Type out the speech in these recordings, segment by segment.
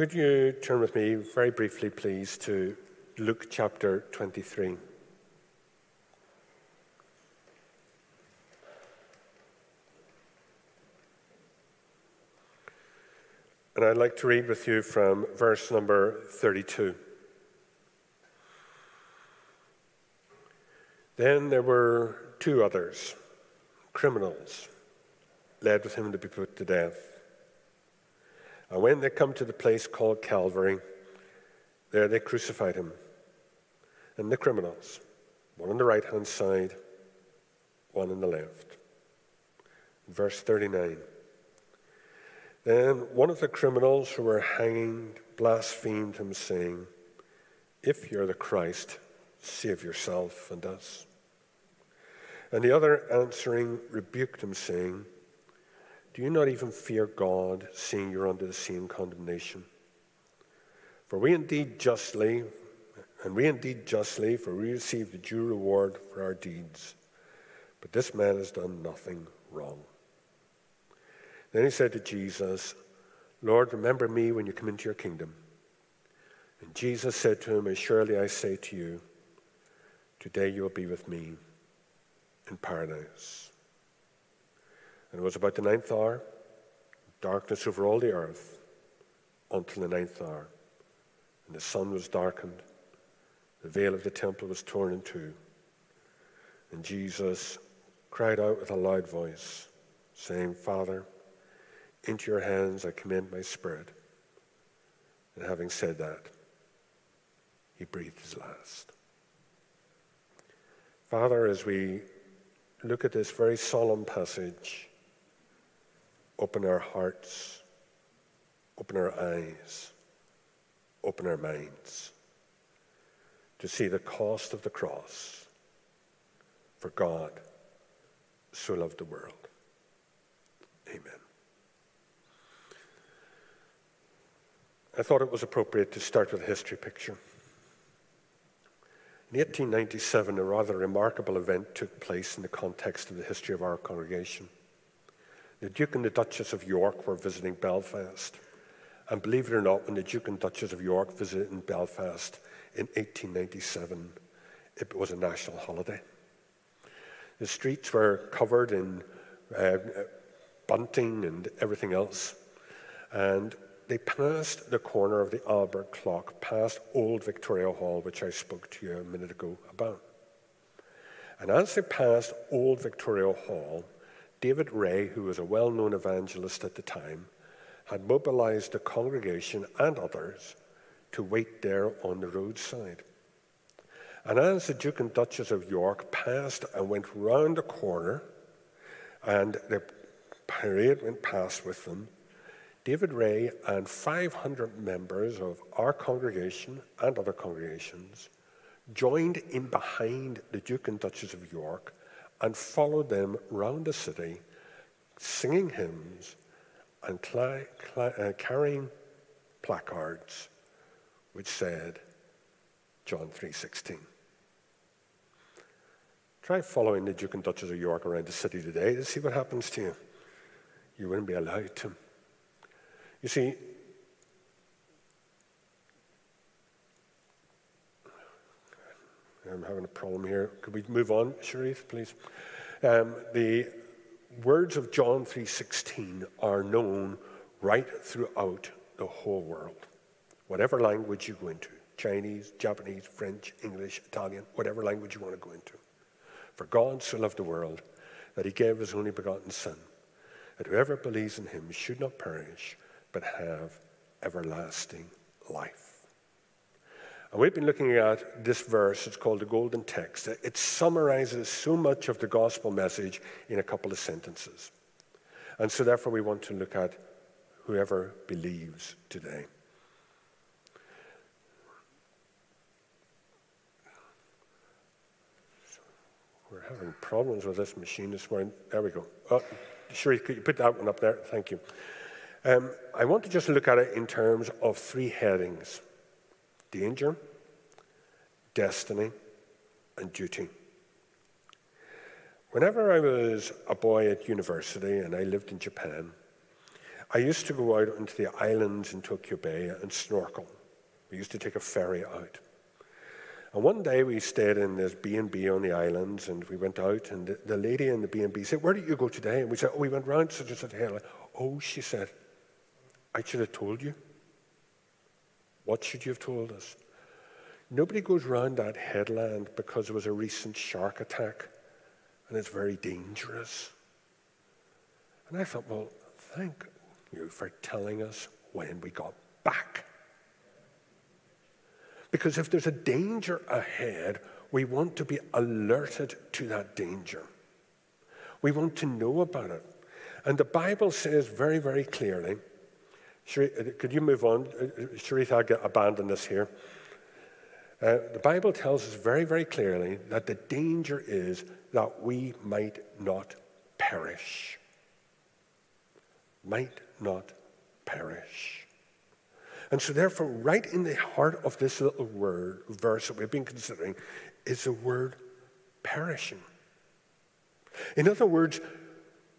Could you turn with me very briefly, please, to Luke chapter 23? And I'd like to read with you from verse number 32. Then there were two others, criminals, led with him to be put to death. And when they come to the place called Calvary, there they crucified him and the criminals, one on the right hand side, one on the left. Verse 39. Then one of the criminals who were hanging blasphemed him, saying, If you're the Christ, save yourself and us. And the other answering rebuked him, saying, Do you not even fear God, seeing you're under the same condemnation? For we indeed justly, and we indeed justly, for we receive the due reward for our deeds. But this man has done nothing wrong. Then he said to Jesus, Lord, remember me when you come into your kingdom. And Jesus said to him, As surely I say to you, today you will be with me in paradise. And it was about the ninth hour, darkness over all the earth until the ninth hour. And the sun was darkened, the veil of the temple was torn in two. And Jesus cried out with a loud voice, saying, Father, into your hands I commend my spirit. And having said that, he breathed his last. Father, as we look at this very solemn passage, open our hearts, open our eyes, open our minds to see the cost of the cross for God so loved the world. Amen. I thought it was appropriate to start with a history picture. In 1897, a rather remarkable event took place in the context of the history of our congregation. The Duke and the Duchess of York were visiting Belfast. And believe it or not, when the Duke and Duchess of York visited in Belfast in 1897, it was a national holiday. The streets were covered in uh, bunting and everything else. And they passed the corner of the Albert clock, past Old Victoria Hall, which I spoke to you a minute ago about. And as they passed Old Victoria Hall, David Rea, who was a well known evangelist at the time, had mobilized the congregation and others to wait there on the roadside. And as the Duke and Duchess of York passed and went round the corner, and the parade went past with them, David Rea and 500 members of our congregation and other congregations joined in behind the Duke and Duchess of York and followed them round the city, singing hymns and uh, carrying placards which said John 3:16. Try following the Duke and Duchess of York around the city today to see what happens to you. You wouldn't be allowed to. You see, I'm having a problem here. Could we move on, Sharif, please? Um, the words of John 3:16 are known right throughout the whole world. Whatever language you go into, Chinese, Japanese, French, English, Italian, whatever language you want to go into. For God so loved the world that he gave his only begotten son, that whoever believes in him should not perish, but have everlasting life. And we've been looking at this verse, it's called the Golden Text. It summarizes so much of the gospel message in a couple of sentences. And so, therefore, we want to look at whoever believes today. We're having problems with this machine this morning. There we go. Oh, sure, could you put that one up there? Thank you. Um, I want to just look at it in terms of three headings danger, destiny, and duty. Whenever I was a boy at university and I lived in Japan, I used to go out into the islands in Tokyo Bay and snorkel. We used to take a ferry out. And one day we stayed in this B&B on the islands and we went out and the, the lady in the B&B said, where did you go today? And we said, oh, we went round such and such hill. Oh, she said, I should have told you. What should you have told us? Nobody goes round that headland because there was a recent shark attack and it's very dangerous. And I thought, well, thank you for telling us when we got back. Because if there's a danger ahead, we want to be alerted to that danger. We want to know about it. And the Bible says very, very clearly, Uh, could you move on? Uh, uh, Sharif, I'll get, abandon this here. Uh, the Bible tells us very, very clearly that the danger is that we might not perish. Might not perish. And so, therefore, right in the heart of this little word, verse that we've been considering, is the word perishing. In other words,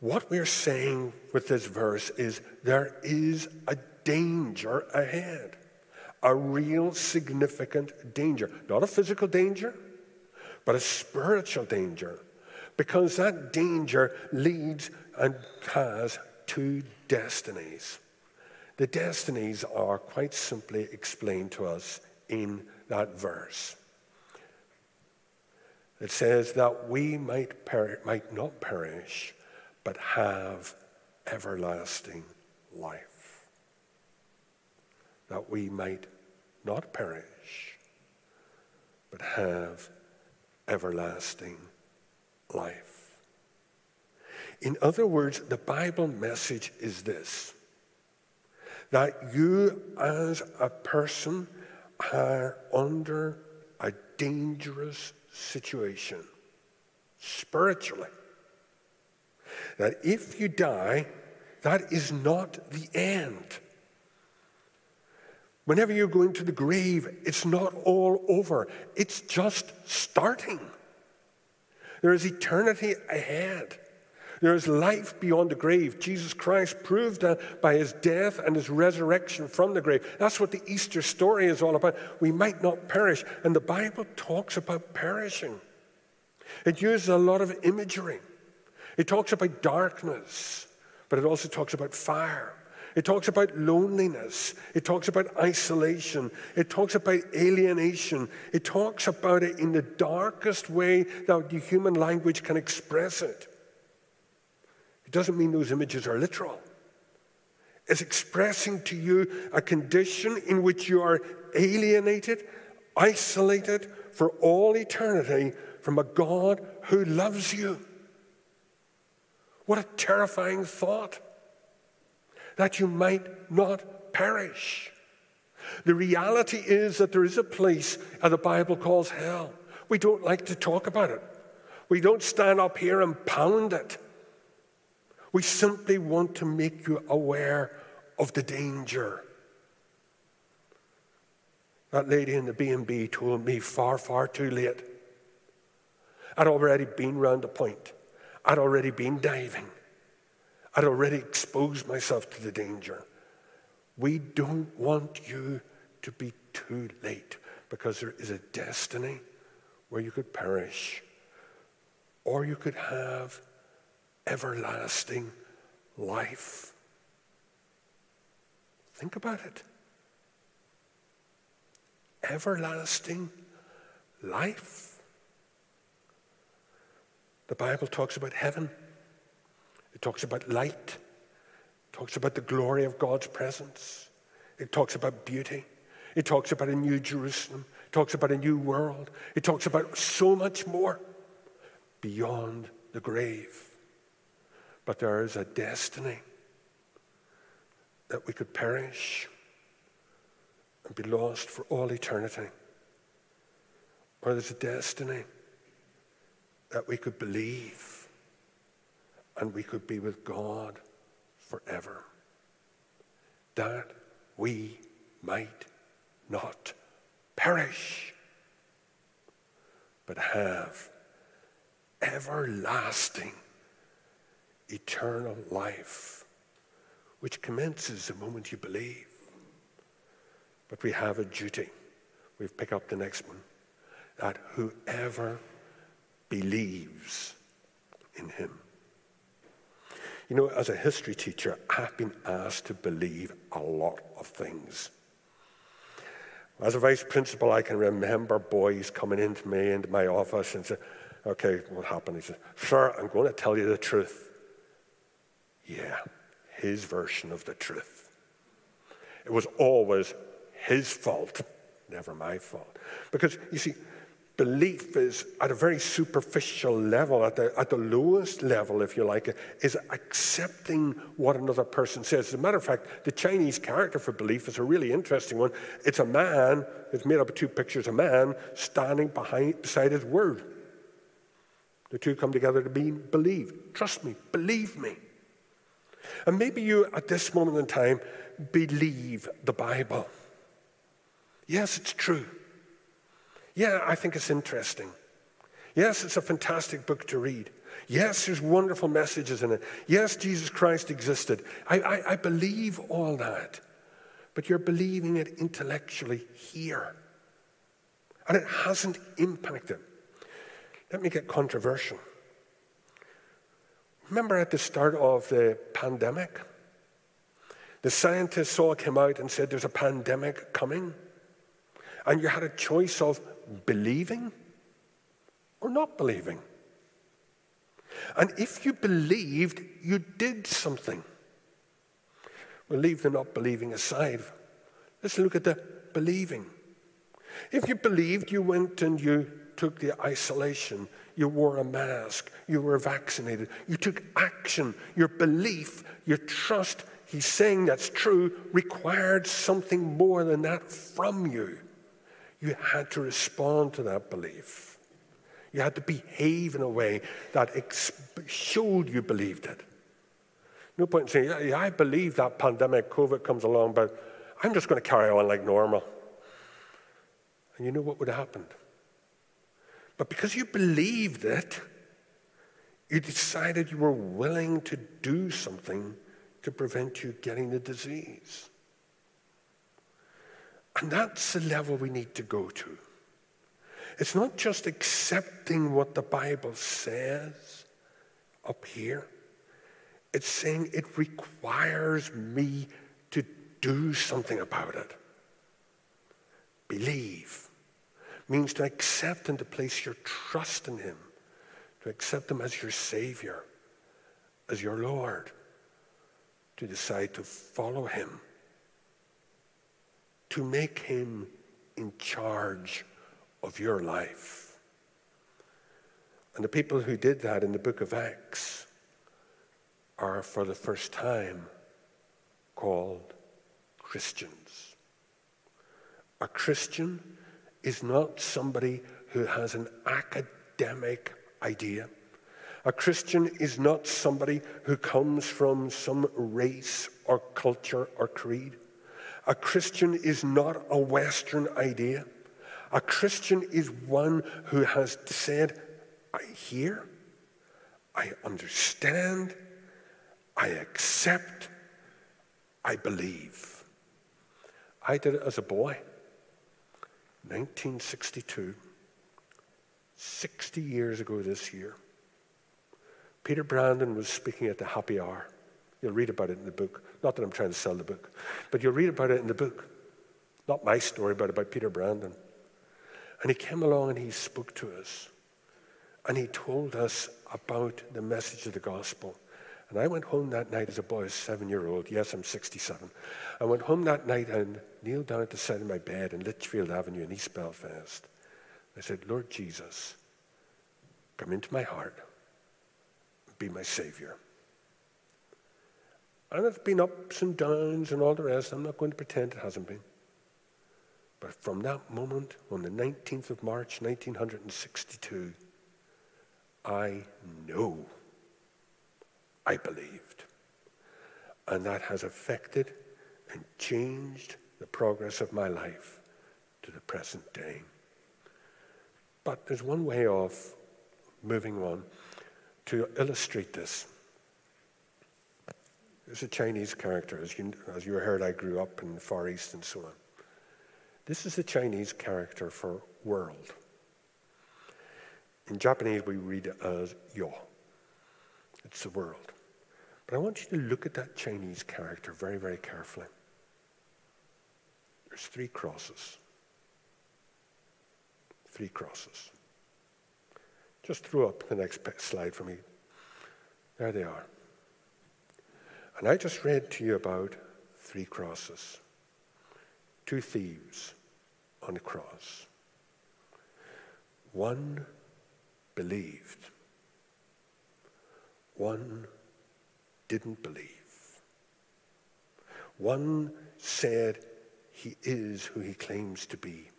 what we're saying with this verse is there is a danger ahead, a real significant danger. Not a physical danger, but a spiritual danger. Because that danger leads and has two destinies. The destinies are quite simply explained to us in that verse. It says that we might, might not perish, but have everlasting life. That we might not perish, but have everlasting life. In other words, the Bible message is this that you as a person are under a dangerous situation spiritually. That if you die, that is not the end. Whenever you're going to the grave, it's not all over, it's just starting. There is eternity ahead. There is life beyond the grave. Jesus Christ proved that by his death and his resurrection from the grave. That's what the Easter story is all about. We might not perish. And the Bible talks about perishing, it uses a lot of imagery. It talks about darkness, but it also talks about fire. It talks about loneliness. It talks about isolation. It talks about alienation. It talks about it in the darkest way that the human language can express it. It doesn't mean those images are literal. It's expressing to you a condition in which you are alienated, isolated for all eternity from a God who loves you. What a terrifying thought that you might not perish. The reality is that there is a place that the Bible calls hell. We don't like to talk about it. We don't stand up here and pound it. We simply want to make you aware of the danger. That lady in the B&B told me far, far too late. I'd already been round the point. I'd already been diving. I'd already exposed myself to the danger. We don't want you to be too late because there is a destiny where you could perish or you could have everlasting life. Think about it. Everlasting life. The Bible talks about heaven. It talks about light. It talks about the glory of God's presence. It talks about beauty. It talks about a new Jerusalem. It talks about a new world. It talks about so much more beyond the grave. But there is a destiny that we could perish and be lost for all eternity. Or there's a destiny that we could believe and we could be with God forever. That we might not perish, but have everlasting eternal life which commences the moment you believe. But we have a duty. We've picked up the next one that whoever believes in him. You know, as a history teacher, I've been asked to believe a lot of things. As a vice principal, I can remember boys coming into me, into my office, and say, Okay, what happened? He said, Sir, I'm going to tell you the truth. Yeah, his version of the truth. It was always his fault, never my fault. Because, you see, belief is at a very superficial level, at the, at the lowest level, if you like, is accepting what another person says. As a matter of fact, the Chinese character for belief is a really interesting one. It's a man, it's made up of two pictures, a man standing behind, beside his word. The two come together to mean believe. Trust me, believe me. And maybe you, at this moment in time, believe the Bible. Yes, it's true. Yeah, I think it's interesting. Yes, it's a fantastic book to read. Yes, there's wonderful messages in it. Yes, Jesus Christ existed. I, I, I believe all that. But you're believing it intellectually here. And it hasn't impacted. Let me get controversial. Remember at the start of the pandemic? The scientists all came out and said there's a pandemic coming. And you had a choice of believing or not believing. And if you believed, you did something. We'll leave the not believing aside. Let's look at the believing. If you believed, you went and you took the isolation, you wore a mask, you were vaccinated, you took action. Your belief, your trust, he's saying that's true, required something more than that from you. You had to respond to that belief. You had to behave in a way that showed you believed it. No point in saying, yeah, yeah, I believe that pandemic, COVID comes along, but I'm just going to carry on like normal. And you know what would have happened? But because you believed it, you decided you were willing to do something to prevent you getting the disease. And that's the level we need to go to. It's not just accepting what the Bible says up here, it's saying it requires me to do something about it. Believe means to accept and to place your trust in Him, to accept Him as your Savior, as your Lord, to decide to follow Him to make him in charge of your life. And the people who did that in the book of Acts are for the first time called Christians. A Christian is not somebody who has an academic idea. A Christian is not somebody who comes from some race or culture or creed. A Christian is not a Western idea. A Christian is one who has said, I hear, I understand, I accept, I believe. I did it as a boy. 1962, 60 years ago this year. Peter Brandon was speaking at the happy hour. You'll read about it in the book. Not that I'm trying to sell the book, but you'll read about it in the book. Not my story, but about Peter Brandon. And he came along and he spoke to us. And he told us about the message of the gospel. And I went home that night as a boy, a seven year old. Yes, I'm 67. I went home that night and kneeled down at the side of my bed in Lichfield Avenue in East Belfast. I said, Lord Jesus, come into my heart, be my Savior. And it's been ups and downs and all the rest. I'm not going to pretend it hasn't been. But from that moment, on the 19th of March, 1962, I know I believed. And that has affected and changed the progress of my life to the present day. But there's one way of moving on to illustrate this. There's a Chinese character. As you, as you heard, I grew up in the Far East and so on. This is the Chinese character for world. In Japanese, we read it as yo. It's the world. But I want you to look at that Chinese character very, very carefully. There's three crosses. Three crosses. Just throw up the next slide for me. There they are. And I just read to you about three crosses two thieves on a cross. One believed, one didn't believe. One said he is who he claims to be.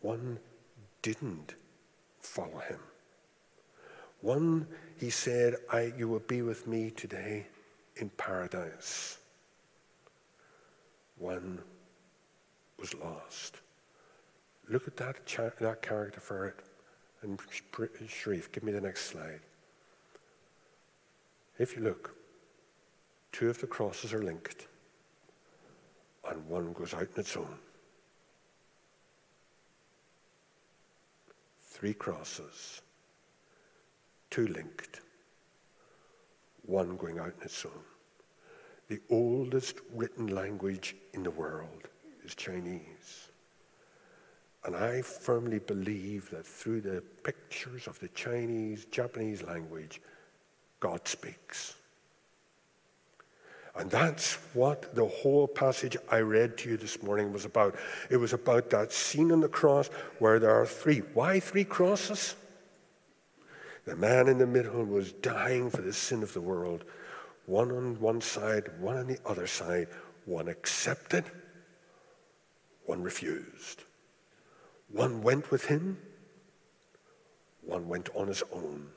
One didn't follow him. One, he said, I, You will be with me today paradise. One was lost. Look at that, that character for it. And Sharif, give me the next slide. If you look, two of the crosses are linked, and one goes out on its own. Three crosses, two linked, one going out on its own. The oldest written language in the world is Chinese. And I firmly believe that through the pictures of the Chinese, Japanese language, God speaks. And that's what the whole passage I read to you this morning was about. It was about that scene on the cross where there are three. Why three crosses? The man in the middle was dying for the sin of the world. One on one side, one on the other side. One accepted, one refused. One went with him, one went on his own.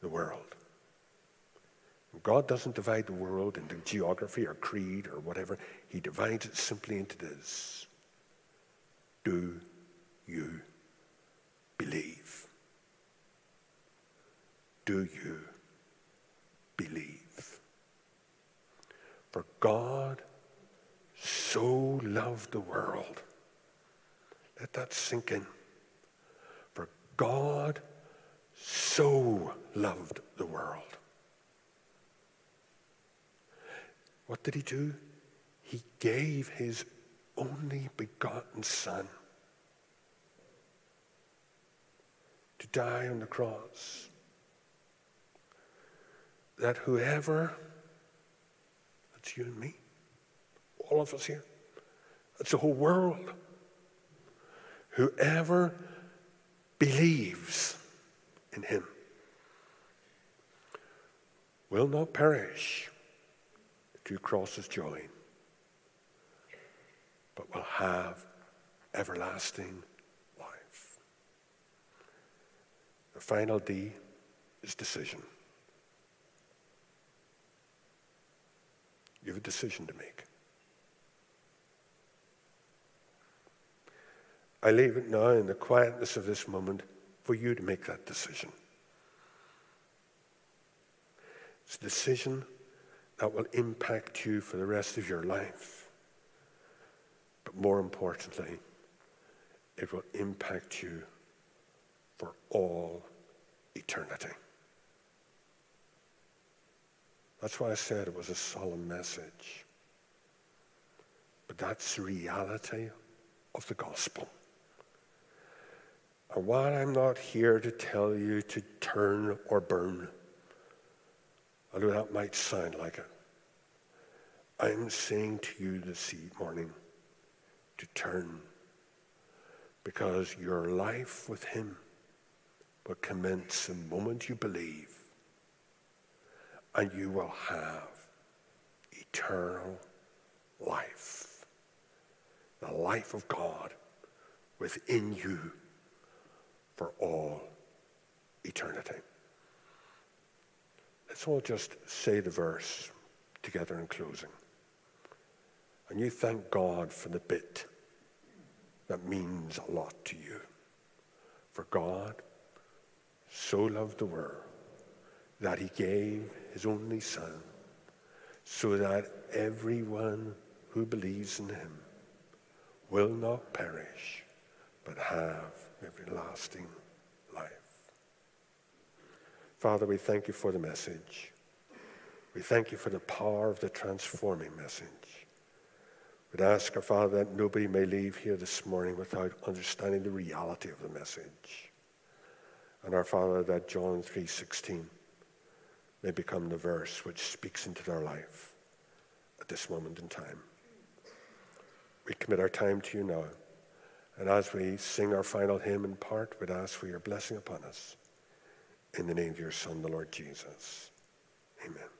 the world. God doesn't divide the world into geography or creed or whatever. He divides it simply into this. Do you believe? Do you believe? For God so loved the world. Let that sink in. For God so loved the world. What did he do? He gave his only begotten Son to die on the cross. That whoever, that's you and me, all of us here, that's the whole world, whoever believes in him will not perish, two crosses join, but will have everlasting life. The final D is decision. You have a decision to make. I leave it now in the quietness of this moment for you to make that decision. It's a decision that will impact you for the rest of your life. But more importantly, it will impact you for all eternity. That's why I said it was a solemn message. But that's the reality of the gospel. And while I'm not here to tell you to turn or burn, although that might sound like it, I'm saying to you this morning to turn because your life with Him will commence the moment you believe, and you will have eternal life, the life of God within you for all eternity. Let's all just say the verse together in closing. And you thank God for the bit that means a lot to you. For God so loved the world that he gave his only Son so that everyone who believes in him will not perish but have everlasting life. Father, we thank you for the message. We thank you for the power of the transforming message. We'd ask our Father that nobody may leave here this morning without understanding the reality of the message. And our Father, that John 3.16 may become the verse which speaks into their life at this moment in time. We commit our time to you now. And as we sing our final hymn in part, we'd ask for your blessing upon us. In the name of your Son, the Lord Jesus. Amen.